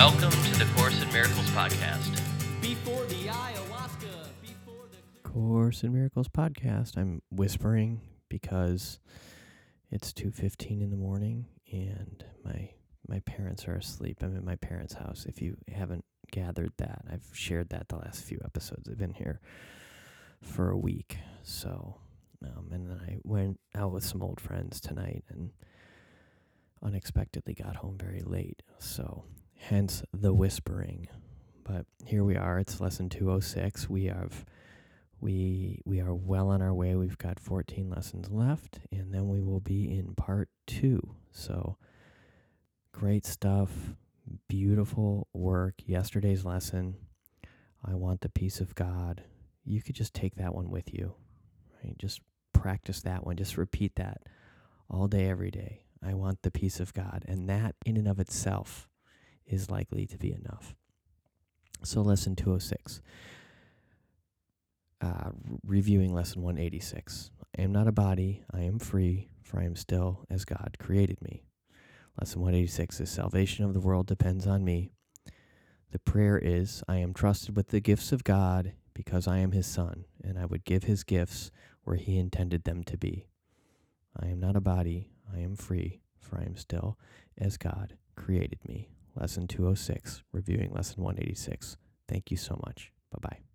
Welcome to the Course in Miracles podcast. Before the ayahuasca, before the Course in Miracles podcast. I'm whispering because it's 2:15 in the morning and my my parents are asleep. I'm at my parents' house. If you haven't gathered that, I've shared that the last few episodes. I've been here for a week. So, um, and then I went out with some old friends tonight and unexpectedly got home very late. So, hence the whispering. But here we are. It's lesson 206. We have we we are well on our way. We've got 14 lessons left and then we will be in part 2. So great stuff. Beautiful work. Yesterday's lesson. I want the peace of God. You could just take that one with you. Right? Just practice that one. Just repeat that all day every day. I want the peace of God and that in and of itself is likely to be enough. So, lesson 206, uh, reviewing lesson 186. I am not a body, I am free, for I am still as God created me. Lesson 186 The salvation of the world depends on me. The prayer is I am trusted with the gifts of God because I am his son, and I would give his gifts where he intended them to be. I am not a body, I am free, for I am still as God created me. Lesson 206, reviewing lesson 186. Thank you so much. Bye bye.